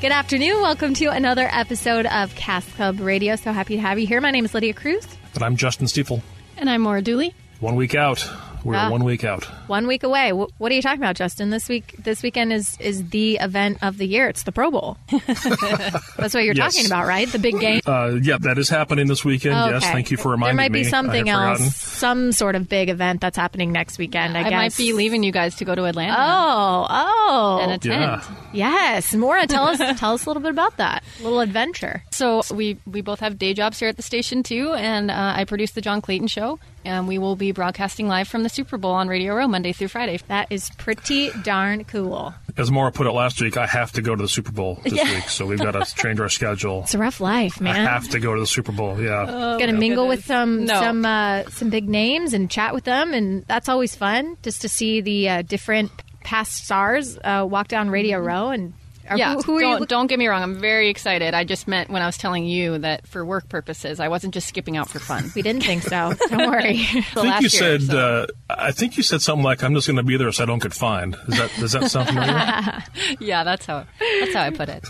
Good afternoon. Welcome to another episode of Cask Club Radio. So happy to have you here. My name is Lydia Cruz. And I'm Justin Stiefel. And I'm Maura Dooley. One week out. We're Ah. one week out. One week away. Wh- What are you talking about, Justin? This week, this weekend is is the event of the year. It's the Pro Bowl. That's what you're Yes. talking about, right? The big game. Uh, yeah, that is happening this weekend. Yes, thank you for reminding me. There might be I something else, forgotten. some sort of big event that's happening next weekend. I, I guess. might be leaving you guys to go to Atlanta Oh, oh, and attend. Yeah. yes. Maura, tell us tell us a little bit about that little adventure. So we we both have day jobs here at the station too, and uh, I produce the John Clayton Show, and we will be broadcasting live from the Super Bowl on Radio Row Monday through Friday. That is pretty darn cool. As Maura put it last week, I have to go to the Super Bowl this week, so we've got to change our schedule. It's a rough life, man. I man. have to go to the Super Bowl. Yeah. Gonna mingle with some No. some uh, some big names and chat with them, and that's always fun just to see the uh, different past stars uh, walk down Radio Row. And or yeah, who, who don't, look- don't get me wrong. I'm very excited. I just meant when I was telling you that for work purposes, I wasn't just skipping out for fun. we didn't think so. Don't worry. I think you year, said. so- Uh, I think you said something like, "I'm just going to be there so I don't get fined." Is that does that sound familiar? yeah, that's how that's how I put it.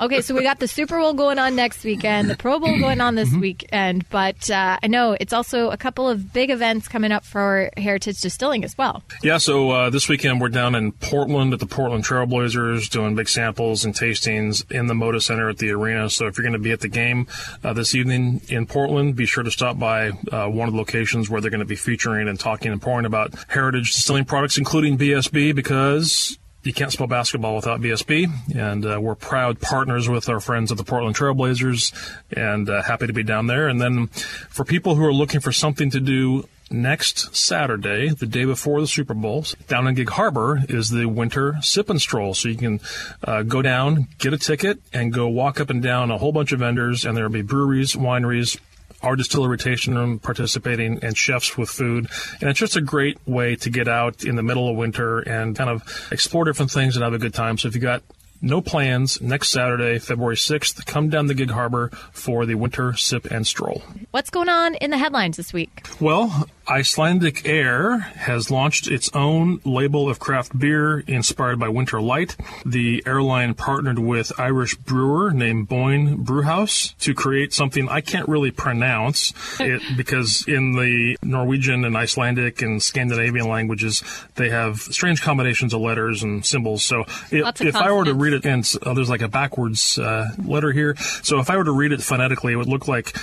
okay, so we got the Super Bowl going on next weekend, the Pro Bowl going on this weekend, but uh, I know it's also a couple of big events coming up for Heritage Distilling as well. Yeah, so uh, this weekend we're down in Portland at the Portland Trailblazers doing big samples and tastings in the Moda Center at the arena. So if you're going to be at the game uh, this evening in Portland, be sure to stop by uh, one of the locations where they're going to be featuring and talking and pouring about heritage distilling products, including BSB, because you can't spell basketball without BSB, and uh, we're proud partners with our friends at the Portland Trailblazers, and uh, happy to be down there. And then for people who are looking for something to do next Saturday, the day before the Super Bowl, down in Gig Harbor is the Winter Sip and Stroll. So you can uh, go down, get a ticket, and go walk up and down a whole bunch of vendors, and there'll be breweries, wineries, our distillery tasting room participating and chefs with food. And it's just a great way to get out in the middle of winter and kind of explore different things and have a good time. So if you got no plans next Saturday, February 6th, come down the Gig Harbor for the winter sip and stroll. What's going on in the headlines this week? Well, Icelandic Air has launched its own label of craft beer inspired by Winter Light. The airline partnered with Irish brewer named Boyne Brewhouse to create something I can't really pronounce it because in the Norwegian and Icelandic and Scandinavian languages they have strange combinations of letters and symbols. So if, Lots if I were to read it, and oh, there's like a backwards uh, letter here. So if I were to read it phonetically, it would look like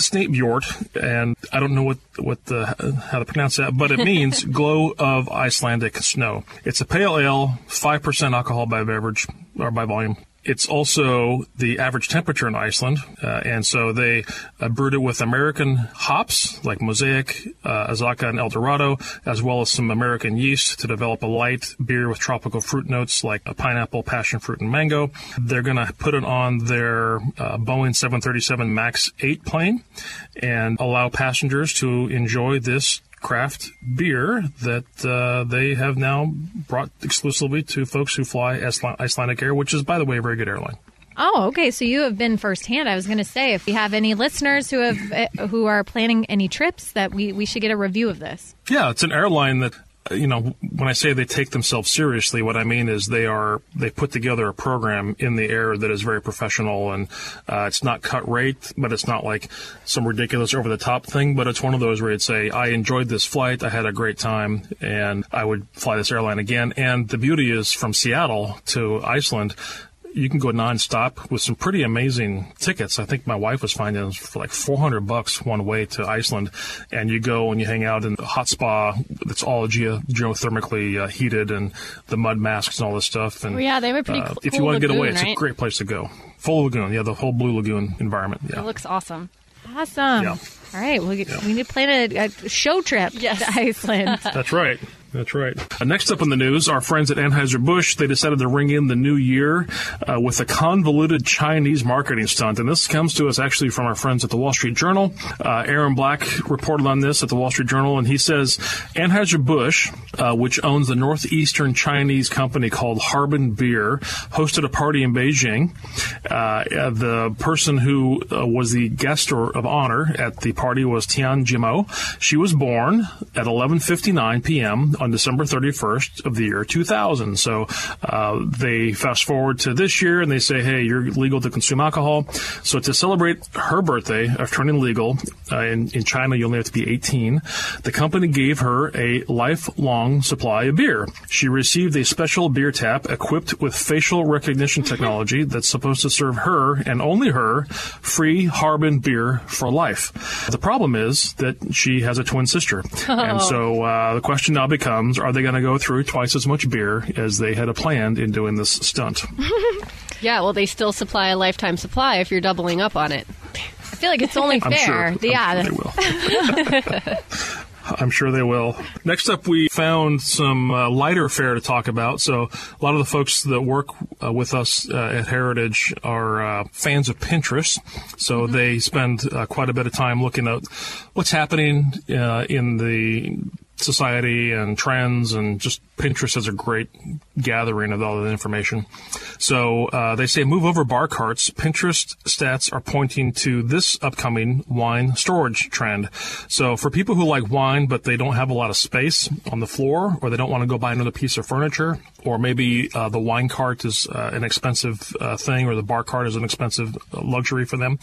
Snapebjort, and I don't know what what the how to pronounce that, but it means glow of Icelandic snow. It's a pale ale, five percent alcohol by beverage or by volume. It's also the average temperature in Iceland, uh, and so they uh, brewed it with American hops like Mosaic, uh, Azacca, and Eldorado, as well as some American yeast to develop a light beer with tropical fruit notes like a pineapple, passion fruit, and mango. They're going to put it on their uh, Boeing 737 MAX 8 plane and allow passengers to enjoy this craft beer that uh, they have now brought exclusively to folks who fly Icelandic Air, which is, by the way, a very good airline. Oh, okay. So you have been firsthand. I was going to say, if we have any listeners who have uh, who are planning any trips, that we we should get a review of this. Yeah, it's an airline that you know when I say they take themselves seriously, what I mean is they are they put together a program in the air that is very professional and uh, it's not cut rate, but it's not like some ridiculous over the top thing. But it's one of those where you'd say, I enjoyed this flight, I had a great time, and I would fly this airline again. And the beauty is from Seattle to Iceland. You can go nonstop with some pretty amazing tickets. I think my wife was finding them for like 400 bucks one way to Iceland, and you go and you hang out in a hot spa that's all geo- geothermically uh, heated and the mud masks and all this stuff. And Oh, yeah, they have a pretty uh, cool if you want to get away, lagoon, it's a great place to go. Full lagoon, yeah, the whole blue lagoon environment. Yeah. It looks awesome. Awesome. Yeah. All right, we we need to plan a, a show trip Yes. to Iceland. That's right. That's right. Uh, next up in the news, our friends at Anheuser-Busch, they decided to ring in the new year uh, with a convoluted Chinese marketing stunt. And this comes to us actually from our friends at the Wall Street Journal. Uh, Aaron Black reported on this at the Wall Street Journal, and he says Anheuser-Busch, uh, which owns the northeastern Chinese company called Harbin Beer, hosted a party in Beijing. Uh, the person who uh, was the guest or, of honor at the party was Tian Jimo. She was born at 11:59 p.m on December 31st of the year 2000. So uh, they fast forward to this year and they say, hey, you're legal to consume alcohol. So to celebrate her birthday of turning legal uh, in, in China, you only have to be 18. The company gave her a lifelong supply of beer. She received a special beer tap equipped with facial recognition technology that's supposed to serve her and only her free Harbin beer for life. The problem is that she has a twin sister. Oh. And so uh, the question now becomes comes, are they going to go through twice as much beer as they had planned in doing this stunt? yeah, well, they still supply a lifetime supply if you're doubling up on it. I feel like it's only fair. Sure, yeah. I'm sure they will. I'm sure they will. Next up, we found some uh, lighter fare to talk about. So, a lot of the folks that work uh, with us uh, at Heritage are uh, fans of Pinterest. So, mm-hmm. they spend uh, quite a bit of time looking at what's happening uh, in the society and trends and just Pinterest is a great gathering of all the information. So uh, they say move over bar carts. Pinterest stats are pointing to this upcoming wine storage trend. So for people who like wine but they don't have a lot of space on the floor, or they don't want to go buy another piece of furniture, or maybe uh, the wine cart is uh, an expensive uh, thing, or the bar cart is an expensive uh, luxury for them,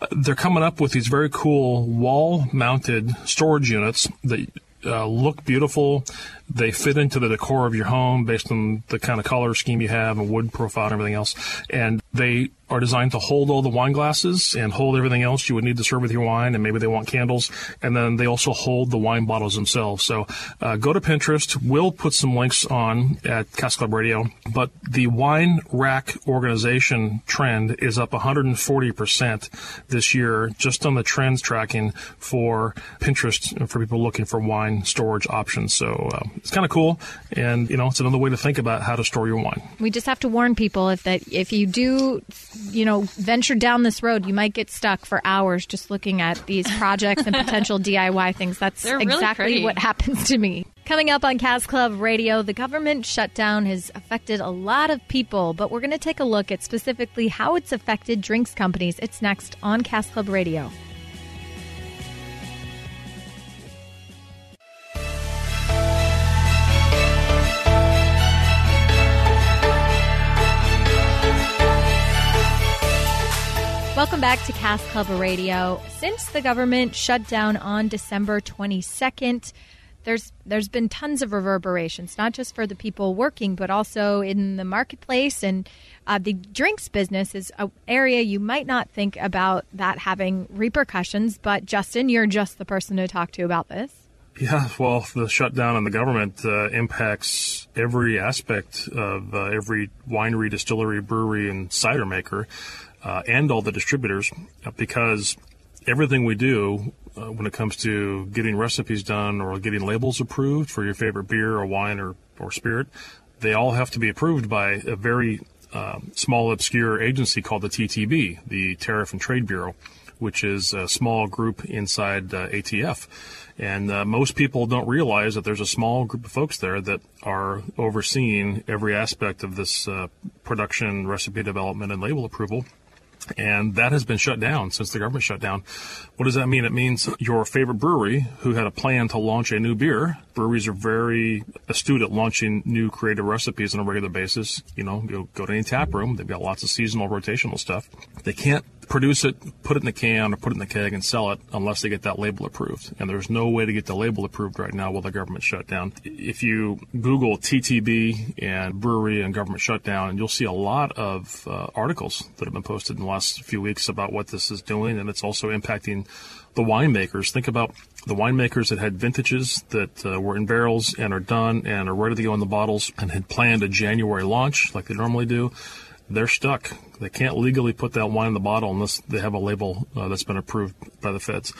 uh, they're coming up with these very cool wall-mounted storage units that uh, look beautiful. They fit into the decor of your home based on the kind of color scheme you have and wood profile and everything else. And they are designed to hold all the wine glasses and hold everything else you would need to serve with your wine. And maybe they want candles. And then they also hold the wine bottles themselves. So uh, go to Pinterest. We'll put some links on at Cask Club Radio. But the wine rack organization trend is up 140% this year just on the trends tracking for Pinterest for people looking for wine storage options. So uh, it's kind of cool, and you know, it's another way to think about how to store your wine. We just have to warn people if that if you do, you know, venture down this road, you might get stuck for hours just looking at these projects and potential DIY things. That's exactly what happens to me. Coming up on Cask Club Radio, the government shutdown has affected a lot of people, but we're going to take a look at specifically how it's affected drinks companies. It's next on Cask Club Radio. Welcome back to Cask Club Radio. Since the government shut down on December 22nd, there's there's been tons of reverberations, not just for the people working, but also in the marketplace and uh, the drinks business is an area you might not think about that having repercussions. But Justin, you're just the person to talk to about this. Yeah, well, the shutdown in the government uh, impacts every aspect of uh, every winery, distillery, brewery, and cider maker uh, and all the distributors because everything we do uh, when it comes to getting recipes done or getting labels approved for your favorite beer or wine or, or spirit, they all have to be approved by a very um, small, obscure agency called the TTB, the Tariff and Trade Bureau, which is a small group inside uh, ATF. And uh, most people don't realize that there's a small group of folks there that are overseeing every aspect of this uh, production, recipe development, and label approval and that has been shut down since the government shut down. What does that mean? It means your favorite brewery who had a plan to launch a new beer. Breweries are very astute at launching new creative recipes on a regular basis. You know, you go to any tap room, they've got lots of seasonal rotational stuff. They can't produce it, put it in the can, or put it in the keg and sell it unless they get that label approved. And there's no way to get the label approved right now while the government shut down. If you Google TTB and brewery and government shutdown, and you'll see a lot of uh, articles that have been posted in the last few weeks about what this is doing, and it's also impacting the winemakers. Think about the winemakers that had vintages that uh, were in barrels and are done and are ready to go in the bottles and had planned a January launch like they normally do they're stuck. They can't legally put that wine in the bottle unless they have a label uh, that's been approved by the feds.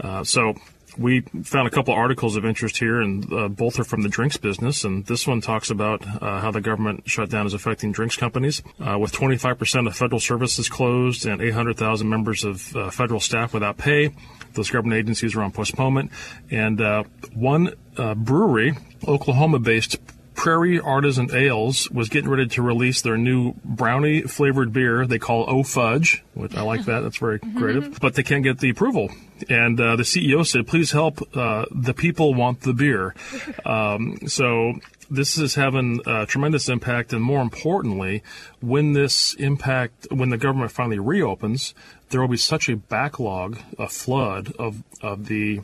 Uh, so we found a couple articles of interest here, and uh, both are from the drinks business. And this one talks about uh, how the government shutdown is affecting drinks companies, uh, with 25% of federal services closed and 800,000 members of uh, federal staff without pay. Those government agencies are on postponement, and uh, one uh, brewery, Oklahoma-based Prairie Artisan Ales was getting ready to release their new brownie flavored beer they call O Fudge, which I like that. That's very creative. But they can't get the approval. And uh, the CEO said, please help. Uh, the people want the beer. Um, so this is having a tremendous impact. And more importantly, when this impact, when the government finally reopens, there will be such a backlog, a flood of, of the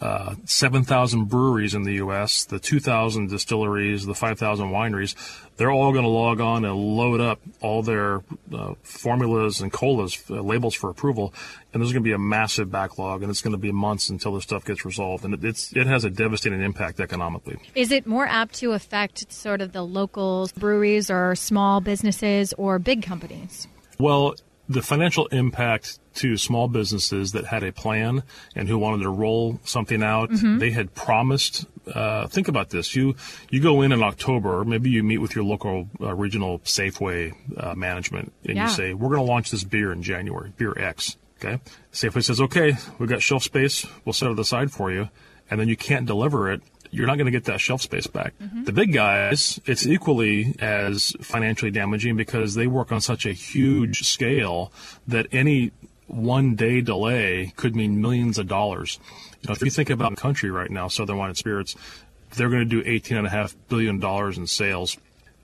uh, 7,000 breweries in the U.S., the 2,000 distilleries, the 5,000 wineries, they're all going to log on and load up all their uh, formulas and colas, uh, labels for approval. And there's going to be a massive backlog, and it's going to be months until this stuff gets resolved. And it, it's, it has a devastating impact economically. Is it more apt to affect sort of the local breweries or small businesses or big companies? Well, the financial impact to small businesses that had a plan and who wanted to roll something out, they had promised. Uh, think about this: you you go in in October, maybe you meet with your local uh, regional Safeway uh, management, and Yeah. you say, "We're going to launch this beer in January, beer X." Okay, Safeway says, "Okay, we've got shelf space. We'll set it aside for you," and then you can't deliver it. You're not going to get that shelf space back. The big guys, it's equally as financially damaging because they work on such a huge scale that any one day delay could mean millions of dollars. You know, if you think about the country right now, Southern Wine and Spirits, they're going to do $18.5 billion in sales.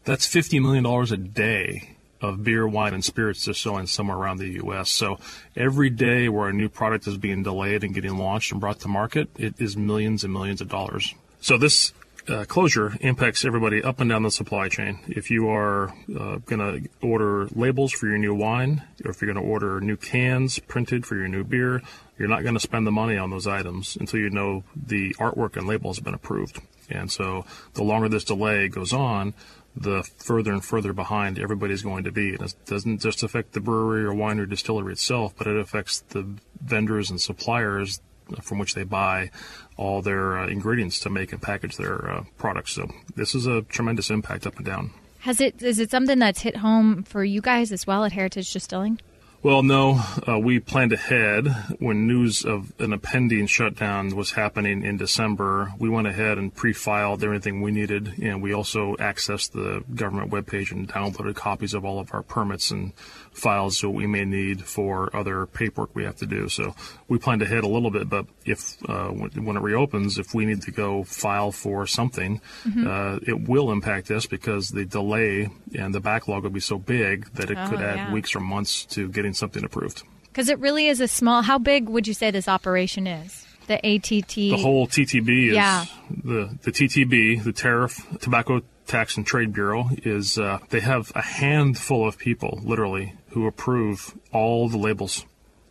That's $50 million a day of beer, wine, and spirits they're selling somewhere around the U.S. So every day where a new product is being delayed and getting launched and brought to market, it is millions and millions of dollars. So this uh, closure impacts everybody up and down the supply chain. If you are uh, going to order labels for your new wine, or if you're going to order new cans printed for your new beer, you're not going to spend the money on those items until you know the artwork and label has been approved. And so the longer this delay goes on, the further and further behind everybody's going to be. And it doesn't just affect the brewery or wine or distillery itself, but it affects the vendors and suppliers from which they buy all their uh, ingredients to make and package their uh, products. So this is a tremendous impact up and down. Has it is it something that's hit home for you guys as well at Heritage Distilling? Well, no, uh, we planned ahead when news of an impending shutdown was happening in December. We went ahead and pre-filed everything we needed, and we also accessed the government webpage and downloaded copies of all of our permits and files that we may need for other paperwork we have to do. So we planned ahead a little bit, but if uh, when, it reopens, if we need to go file for something, uh, it will impact us because the delay and the backlog will be so big that it could Oh, add yeah. weeks or months to getting something approved. Because it really is a small. How big would you say this operation is? The ATT. The whole TTB is Yeah. the the TTB, the Tariff Tobacco Tax and Trade Bureau is uh, they have a handful of people literally who approve all the labels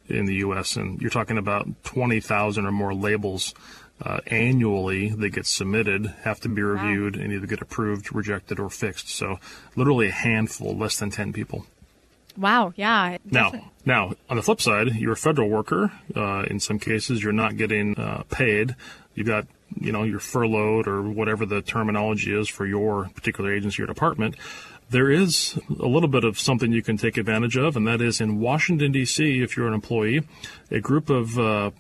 in the U.S. and you're talking about twenty thousand or more labels. Uh, annually, that get submitted have to be reviewed and either get approved, rejected, or fixed. So, literally a handful, less than ten people. Wow. Yeah. Now, now on the flip side, you're a federal worker. Uh, in some cases, you're not getting uh, paid. You got, you know, you're furloughed or whatever the terminology is for your particular agency or department. There is a little bit of something you can take advantage of, and that is in Washington D.C. If you're an employee, a group of uh,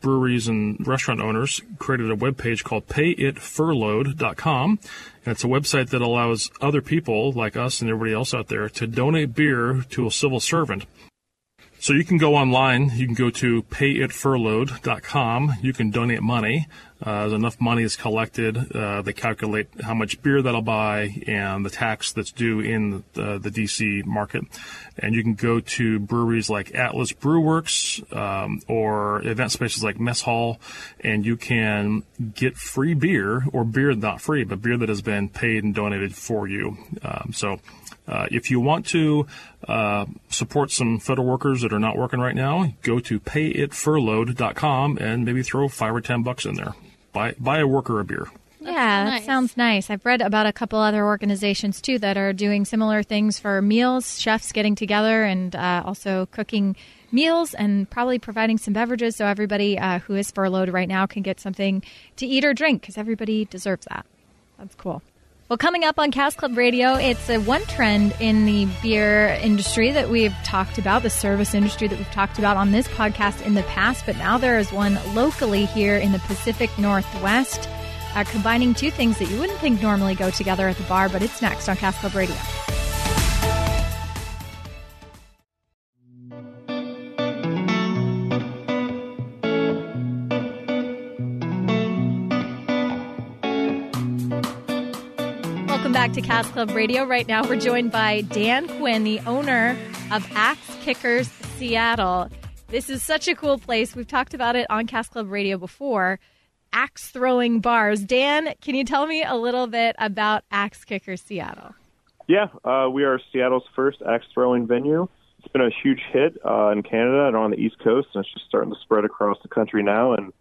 breweries and restaurant owners created a webpage called payitfurloughed.com. And it's a website that allows other people like us and everybody else out there to donate beer to a civil servant. So you can go online. You can go to payitfurloughed.com. You can donate money. Uh, enough money is collected, uh, they calculate how much beer that'll buy and the tax that's due in the, the DC market. And you can go to breweries like Atlas Brewworks um, or event spaces like Mess Hall, and you can get free beer or beer not free, but beer that has been paid and donated for you. Um, so uh, if you want to uh, support some federal workers that are not working right now, go to payitfurloughed.com and maybe throw five or ten bucks in there. Buy buy a worker a beer. Yeah, that sounds nice. I've read about a couple other organizations too that are doing similar things for meals, chefs getting together and uh, also cooking meals and probably providing some beverages so everybody uh, who is furloughed right now can get something to eat or drink because everybody deserves that. That's cool. Well, coming up on Cask Club Radio, it's a one trend in the beer industry that we've talked about, the service industry that we've talked about on this podcast in the past, but now there is one locally here in the Pacific Northwest, uh, combining two things that you wouldn't think normally go together at the bar, but it's next on Cask Club Radio. To Cask Club Radio. Right now, we're joined by Dan Quinn, the owner of Axe Kickers Seattle. This is such a cool place. We've talked about it on Cask Club Radio before. Axe throwing bars. Dan, can you tell me a little bit about Axe Kickers Seattle? Yeah, uh, we are Seattle's first axe throwing venue. It's been a huge hit uh, in Canada and on the East Coast, and it's just starting to spread across the country now. And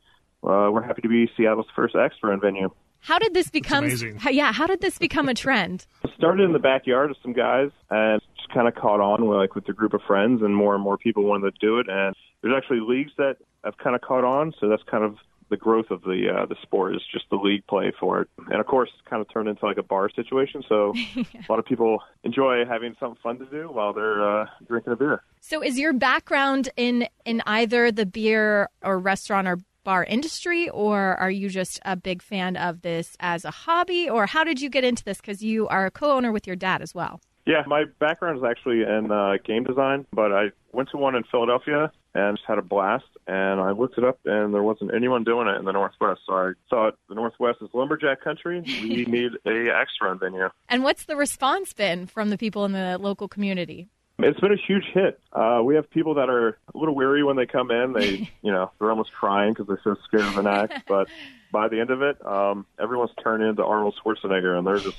uh, we're happy to be Seattle's first axe throwing venue. How did this become? how- yeah, how did this become a trend? It started in the backyard of some guys, and just kind of caught on with, like with a group of friends, and more and more people wanted to do it. And there's actually leagues that have kind of caught on, so that's kind of the growth of the uh, the sport is just the league play for it. And of course, it's kind of turned into like a bar situation, so a lot of people enjoy having something fun to do while they're uh, drinking a beer. So, is your background in in either the beer or restaurant or bar industry, or are you just a big fan of this as a hobby, or how did you get into this? Because you are a co-owner with your dad as well. Yeah, my background is actually in uh, game design, but I went to one in Philadelphia and just had a blast. And I looked it up, and there wasn't anyone doing it in the Northwest. So I thought the Northwest is lumberjack country. We need a axe run venue. And what's the response been from the people in the local community? It's been a huge hit. Uh, we have people that are a little weary when they come in. They, you know, they're almost crying because they're so scared of an axe. But by the end of it, um, everyone's turned into Arnold Schwarzenegger, and they're just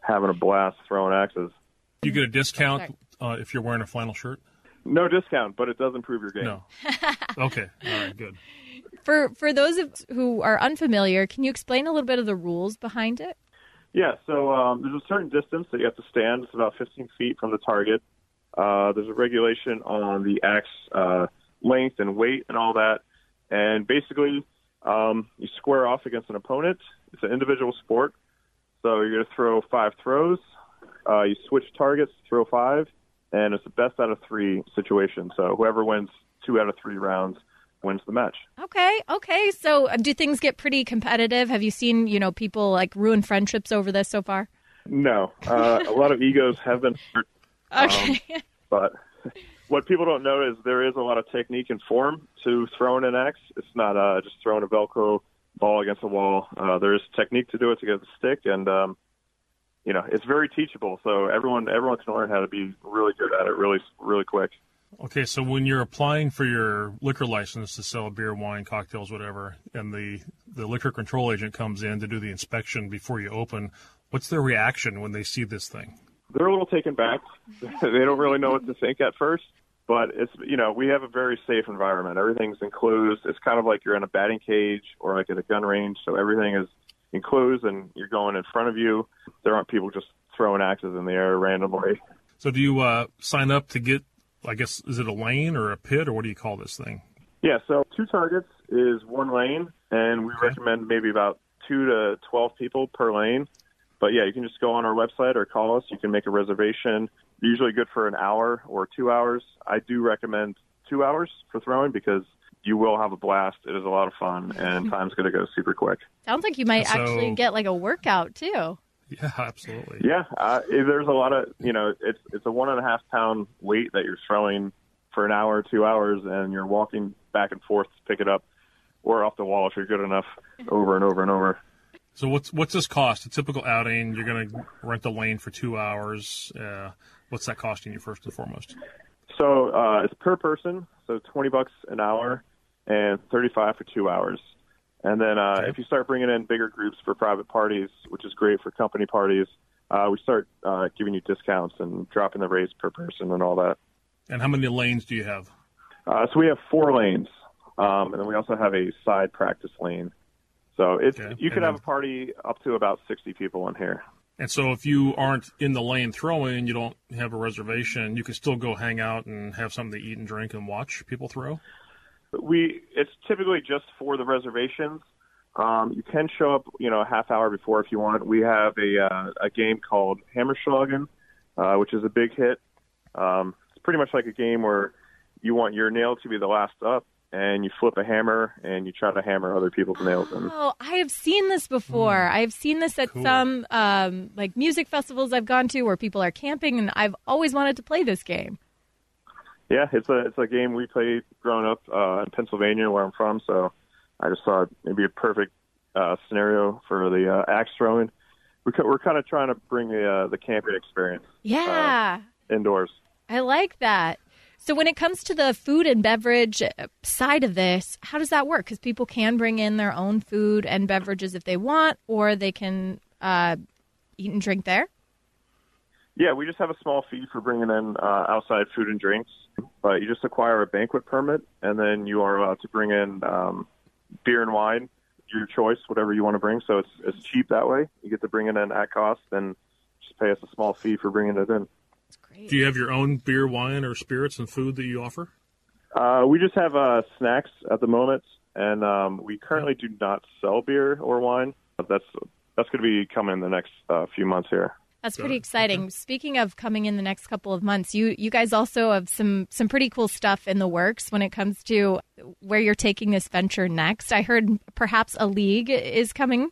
having a blast throwing axes. You get a discount uh, if you're wearing a flannel shirt. No discount, but it does improve your game. No. Okay. All right. Good. For for those of, who are unfamiliar, can you explain a little bit of the rules behind it? Yeah, so um, there's a certain distance that you have to stand. It's about 15 feet from the target. Uh, there's a regulation on the axe uh, length and weight and all that. And basically, um, you square off against an opponent. It's an individual sport. So you're going to throw five throws. Uh, you switch targets, throw five, and it's the best out of three situation. So whoever wins two out of three rounds wins the match. Okay, okay. So, uh, do things get pretty competitive? Have you seen, you know, people like ruin friendships over this so far? No, uh, a lot of egos have been hurt Okay. but what people don't know is there is a lot of technique and form to throwing an axe. It's not uh, just throwing a Velcro ball against a wall. Uh, there is technique to do it to get the stick, and um, you know it's very teachable. So everyone everyone can learn how to be really good at it really really quick. Okay, so when you're applying for your liquor license to sell beer, wine, cocktails, whatever, and the, the liquor control agent comes in to do the inspection before you open, what's their reaction when they see this thing? They're a little taken back. they don't really know what to think at first. But it's you know we have a very safe environment. Everything's enclosed. It's kind of like you're in a batting cage or like at a gun range. So everything is enclosed, and you're going in front of you. There aren't people just throwing axes in the air randomly. So do you uh, sign up to get, I guess, is it a lane or a pit, or what do you call this thing? Yeah, so two targets is one lane, and we recommend maybe about two to 12 people per lane. But yeah, you can just go on our website or call us. You can make a reservation. Usually good for an hour or two hours. I do recommend two hours for throwing because you will have a blast. It is a lot of fun, and time's going to go super quick. Sounds like you might So- actually get like a workout too. Yeah, absolutely. Yeah, uh, there's a lot of you know, it's it's a one and a half pound weight that you're throwing for an hour, two hours, and you're walking back and forth to pick it up or off the wall if you're good enough, over and over and over. So what's what's this cost? A typical outing, you're going to rent a lane for two hours. Uh, what's that costing you first and foremost? So uh, it's per person, so twenty bucks an hour, and thirty-five for two hours. And then uh, Okay. if you start bringing in bigger groups for private parties, which is great for company parties, uh, we start uh, giving you discounts and dropping the rates per person and all that. And how many lanes do you have? Uh, so we have four lanes, um, and then we also have a side practice lane. So it's Okay. you could And have then- a party up to about sixty people in here. And so if you aren't in the lane throwing, you don't have a reservation, you can still go hang out and have something to eat and drink and watch people throw. We it's typically just for the reservations. Um, you can show up, you know, a half hour before if you want. We have a uh, a game called Hammerschlagen, uh, which is a big hit. Um, it's pretty much like a game where you want your nail to be the last up, and you flip a hammer and you try to hammer other people's nails in. Oh, I have seen this before. I have seen this at Cool. some um, like music festivals I've gone to where people are camping, and I've always wanted to play this game. Yeah, it's a it's a game we played growing up uh, in Pennsylvania, where I'm from. So I just thought it'd be a perfect uh, scenario for the uh, axe throwing. We co- we're kind of trying to bring the uh, the camping experience Yeah, indoors. I like that. So when it comes to the food and beverage uh, side of this, how does that work? Because people can bring in their own food and beverages if they want, or they can uh, eat and drink there. Yeah, we just have a small fee for bringing in uh, outside food and drinks, but you just acquire a banquet permit, and then you are allowed to bring in um, beer and wine, your choice, whatever you want to bring. So it's it's cheap that way. You get to bring it in at cost, and just pay us a small fee for bringing it in. That's great. Do you have your own beer, wine, or spirits and food that you offer? Uh, we just have uh, snacks at the moment, and um, we currently do not sell beer or wine. But that's that's going to be coming in the next uh, few months here. That's pretty exciting. Speaking of coming in the next couple of months, you you guys also have some some pretty cool stuff in the works when it comes to where you're taking this venture next. I heard perhaps a league is coming.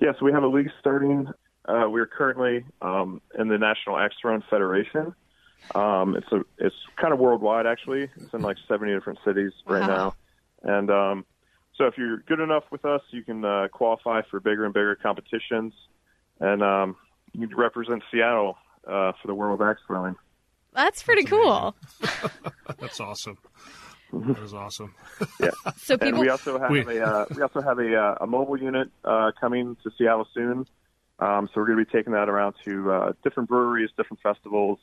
Yes, we have a league starting. Uh, we're currently um, in the National Axe Throwing Federation. Um, it's a it's kind of worldwide actually. It's in like 70 different cities right Wow. now, and um, so if you're good enough with us, you can uh, qualify for bigger and bigger competitions, and um, you can represent Seattle uh, for the World Axe Throwing. That's pretty cool. That's awesome. That is awesome. So And we also have We- a uh, we also have a uh, a mobile unit uh, coming to Seattle soon. Um, so we're going to be taking that around to uh, different breweries, different festivals,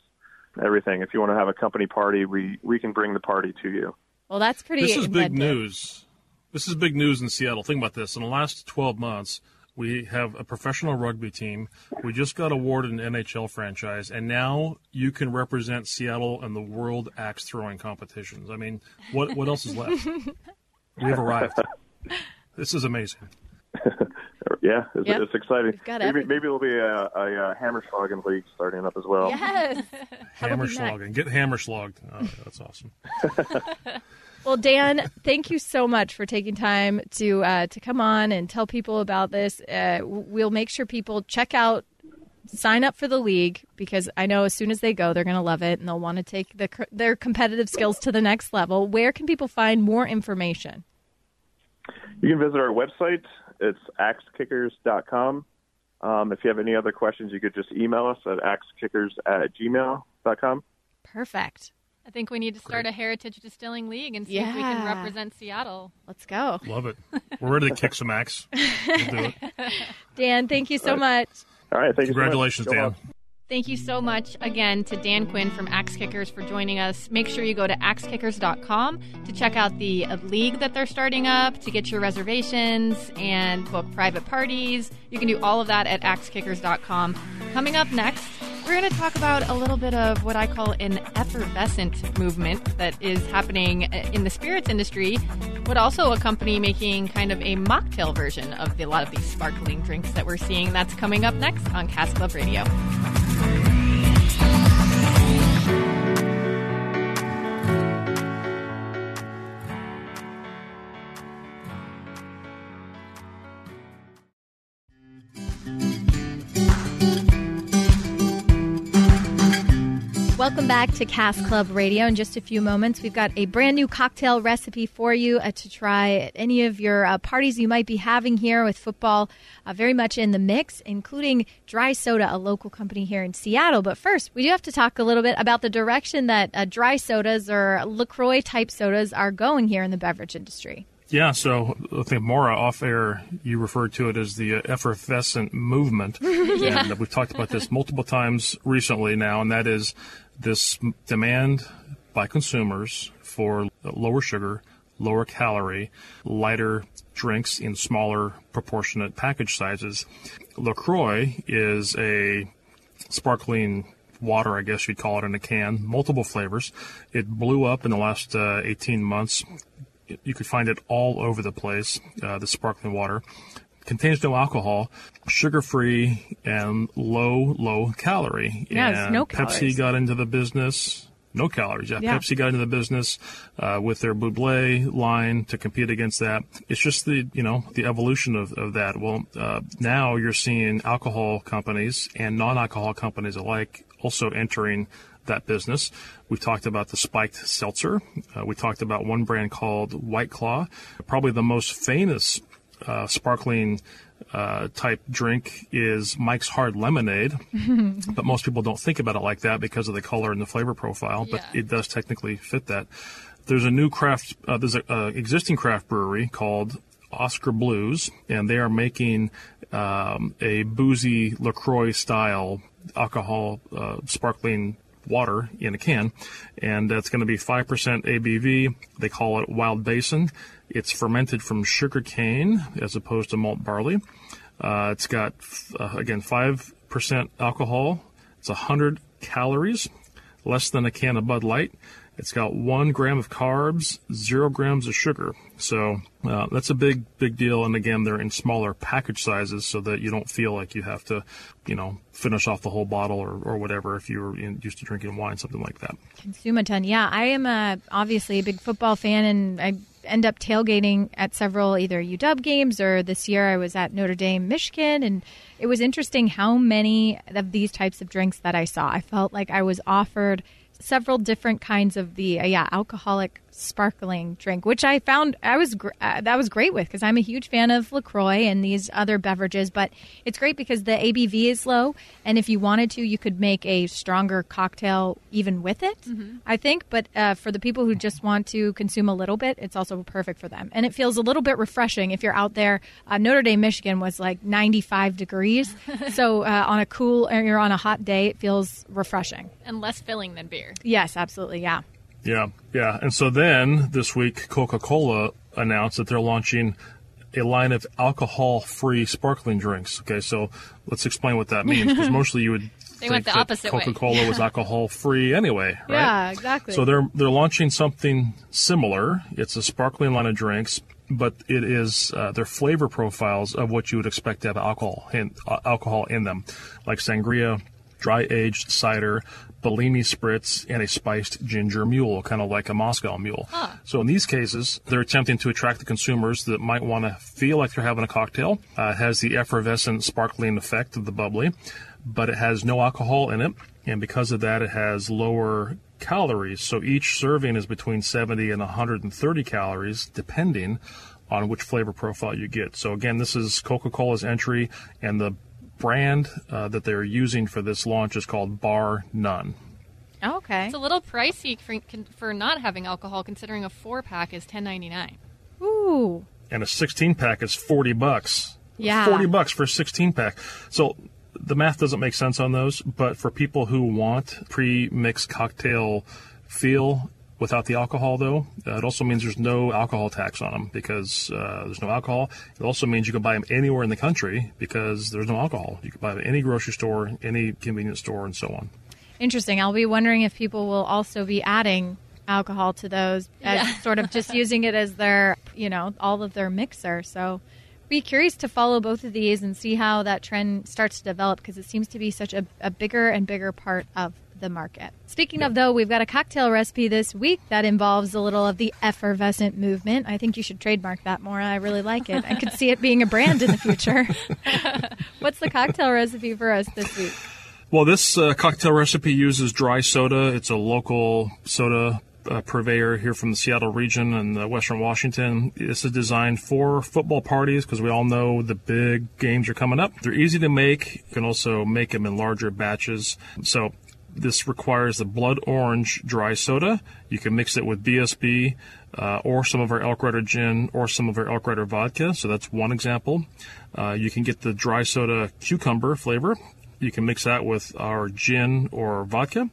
everything. If you want to have a company party, we we can bring the party to you. well, that's pretty. This is big news. This is big news in Seattle. Think about this. In the last 12 months, we have a professional rugby team. We just got awarded an NHL franchise, and now you can represent Seattle in the World Axe Throwing competitions. I mean, what what else is left? we have arrived. This is amazing. Yeah, it's, Yep. it's exciting. Maybe everything. maybe there'll be a, a, a Hammerschlagen league starting up as well. Yes. That would be Hammerschlagen. Get hammerschlagged. Oh, that's awesome. Well, Dan, thank you so much for taking time to uh, to come on and tell people about this. Uh, we'll make sure people check out, sign up for the league because I know as soon as they go, they're going to love it and they'll want to take the, their competitive skills to the next level. Where can people find more information? You can visit our website. It's axekickers.com. Um, if you have any other questions, you could just email us at axekickers at gmail.com. Perfect. I think we need to start a Heritage Distilling League and see if we can represent Seattle. Let's go. Love it. We're ready to kick some axe. We'll do it. Dan, thank you so much. All right. Thank you. so. Congratulations, Go Dan. Thank you so much again to Dan Quinn from Axe Kickers for joining us. Make sure you go to axekickers.com to check out the uh, league that they're starting up, to get your reservations and book private parties. You can do all of that at axekickers.com. Coming up next, we're going to talk about a little bit of what I call an effervescent movement that is happening uh, in the spirits industry, but also a company making kind of a mocktail version of the, a lot of these sparkling drinks that we're seeing. That's coming up next on Cask Club Radio. Welcome back to Cask Club Radio. In just a few moments, we've got a brand new cocktail recipe for you uh, to try at any of your uh, parties you might be having here with football uh, very much in the mix, including Dry Soda, a local company here in Seattle. But first, we do have to talk a little bit about the direction that uh, dry sodas or LaCroix type sodas are going here in the beverage industry. Yeah, so I think Maura off air, you referred to it as the effervescent movement. And we've talked about this multiple times recently now, and that is this demand by consumers for lower sugar, lower calorie, lighter drinks in smaller proportionate package sizes. LaCroix is a sparkling water, I guess you'd call it, in a can, multiple flavors. It blew up in the last uh, 18 months. You could find it all over the place, uh, the sparkling water. Contains no alcohol, sugar free, and low, low calorie. Yeah, no Pepsi got into the business. No calories. Yeah, Yeah. Pepsi got into the business uh, with their Bubly line to compete against that. It's just the you know the evolution of, of that. Well, uh, now you're seeing alcohol companies and non-alcohol companies alike also entering that business. We talked about the spiked seltzer. Uh, we talked about one brand called White Claw, probably the most famous uh, sparkling uh, type drink is Mike's Hard Lemonade, but most people don't think about it like that because of the color and the flavor profile. But Yeah. it does technically fit that. There's a new craft. Uh, there's a uh, existing craft brewery called Oskar Blues, and they are making um, a boozy Lacroix style alcohol uh, sparkling water in a can, and that's going to be 5% ABV. They call it Wild Basin. It's fermented from sugar cane as opposed to malt barley. Uh, it's got, uh, again, 5% alcohol. It's 100 calories, less than a can of Bud Light. It's got one gram of carbs, zero grams of sugar. So uh, that's a big, big deal. And again, they're in smaller package sizes so that you don't feel like you have to, you know, finish off the whole bottle or, or whatever if you're used to drinking wine, something like that. Consume a ton. Yeah, I am a, obviously a big football fan, and I end up tailgating at several either UW games or this year I was at Notre Dame, Michigan, and it was interesting how many of these types of drinks that I saw. I felt like I was offered several different kinds of the uh, yeah alcoholic sparkling drink, which I found I was gr- uh, that was great with because I'm a huge fan of Lacroix and these other beverages. But it's great because the ABV is low, and if you wanted to, you could make a stronger cocktail even with it. I think. But uh, for the people who just want to consume a little bit, it's also perfect for them, and it feels a little bit refreshing if you're out there. Uh, Notre Dame, Michigan was like 95 degrees, so uh, on a cool or you're on a hot day, it feels refreshing. and less filling than beer. Yes, absolutely. Yeah. Yeah, yeah. And so then this week, Coca Cola announced that they're launching a line of alcohol free sparkling drinks. Okay, so let's explain what that means because mostly you would. They think went the opposite. Coca Cola was alcohol free anyway, right? Yeah, exactly. So they're they're launching something similar. It's a sparkling line of drinks, but it is uh, their flavor profiles of what you would expect to have alcohol in, uh, alcohol in them, like sangria, dry aged cider, Bellini spritz, and a spiced ginger mule, kind of like a Moscow mule. So in these cases, they're attempting to attract the consumers that might want to feel like they're having a cocktail. Uh, it has the effervescent, sparkling effect of the bubbly, but it has no alcohol in it, and because of that, it has lower calories. So each serving is between 70 and 130 calories, depending on which flavor profile you get. So again, this is Coca-Cola's entry, and the brand uh, that they're using for this launch is called Bar None. okay. It's a little pricey for, for not having alcohol, considering a four pack is ten ninety nine. Ooh. and a 16 pack is 40 bucks. Yeah. 40 bucks for a 16 pack. So the math doesn't make sense on those, but for people who want pre-mixed cocktail feel without the alcohol though, uh, it also means there's no alcohol tax on them because uh, there's no alcohol. It also means you can buy them anywhere in the country because there's no alcohol. You can buy them at any grocery store, any convenience store, and so on. Interesting. I'll be wondering if people will also be adding alcohol to those, as sort of just using it as their, you know, all of their mixer. So, be curious to follow both of these and see how that trend starts to develop because it seems to be such a, a bigger and bigger part of the market. Speaking of, though, we've got a cocktail recipe this week that involves a little of the effervescent movement. I think you should trademark that more. I really like it. I could see it being a brand in the future. What's the cocktail recipe for us this week? Well, this uh, cocktail recipe uses dry soda. It's a local soda uh, purveyor here from the Seattle region and uh, Western Washington. This is designed for football parties because we all know the big games are coming up. They're easy to make. You can also make them in larger batches. So this requires the blood orange dry soda. You can mix it with BSB uh, or some of our Elk Rider gin or some of our Elk Rider vodka. So that's one example. Uh, you can get the dry soda cucumber flavor. You can mix that with our gin or vodka.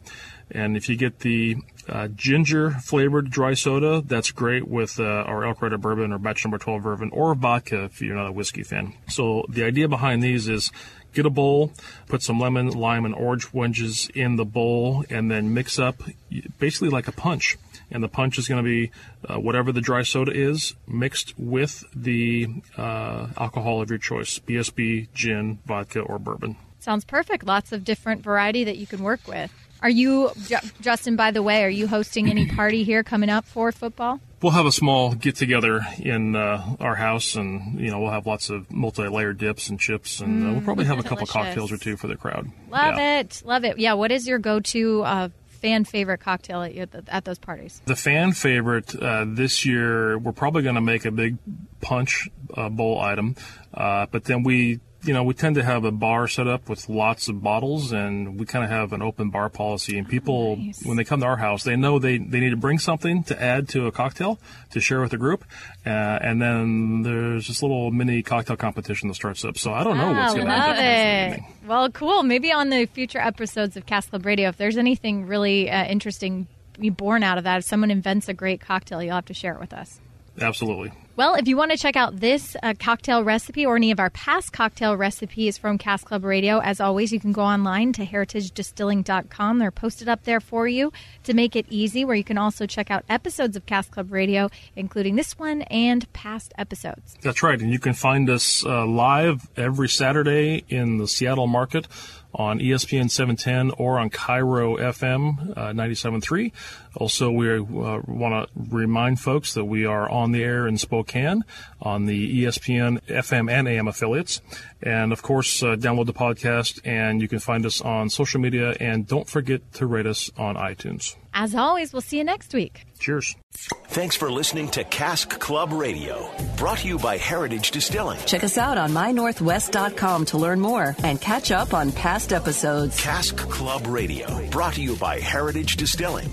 And if you get the uh, ginger flavored dry soda, that's great with uh, our Elk Rider bourbon or batch number 12 bourbon or vodka if you're not a whiskey fan. So the idea behind these is get a bowl, put some lemon, lime, and orange wedges in the bowl, and then mix up basically like a punch. And the punch is going to be uh, whatever the dry soda is mixed with the uh, alcohol of your choice BSB, gin, vodka, or bourbon. Sounds perfect. Lots of different variety that you can work with. Are you, Justin, by the way, are you hosting any party here coming up for football? We'll have a small get together in uh, our house, and you know we'll have lots of multi-layered dips and chips, and uh, we'll probably have a couple cocktails or two for the crowd. Love Yeah. it. Love it. Yeah. What is your go to uh, fan favorite cocktail at, at those parties? The fan favorite uh, this year, we're probably going to make a big punch uh, bowl item, uh, but then we, you know, we tend to have a bar set up with lots of bottles, and we kind of have an open bar policy. And people, Nice. when they come to our house, they know they, they need to bring something to add to a cocktail to share with the group, uh, and then there's this little mini cocktail competition that starts up. So I don't know what's going to end love up happening for the it. Well, cool. Maybe on the future episodes of Cask Club Radio, if there's anything really uh, interesting be born out of that, if someone invents a great cocktail, you'll have to share it with us. Absolutely. Well, if you want to check out this uh, cocktail recipe or any of our past cocktail recipes from Cask Club Radio, as always, you can go online to heritagedistilling.com. They're posted up there for you to make it easy, where you can also check out episodes of Cask Club Radio, including this one and past episodes. That's right, and you can find us uh, live every Saturday in the Seattle market on ESPN 710 or on KIRO FM uh, 97.3. Also, we uh, want to remind folks that we are on the air in Spokane on the ESPN FM and AM affiliates. And of course, uh, download the podcast and you can find us on social media. And don't forget to rate us on iTunes. As always, we'll see you next week. Cheers. Thanks for listening to Cask Club Radio, brought to you by Heritage Distilling. Check us out on mynorthwest.com to learn more and catch up on past episodes. Cask Club Radio, brought to you by Heritage Distilling.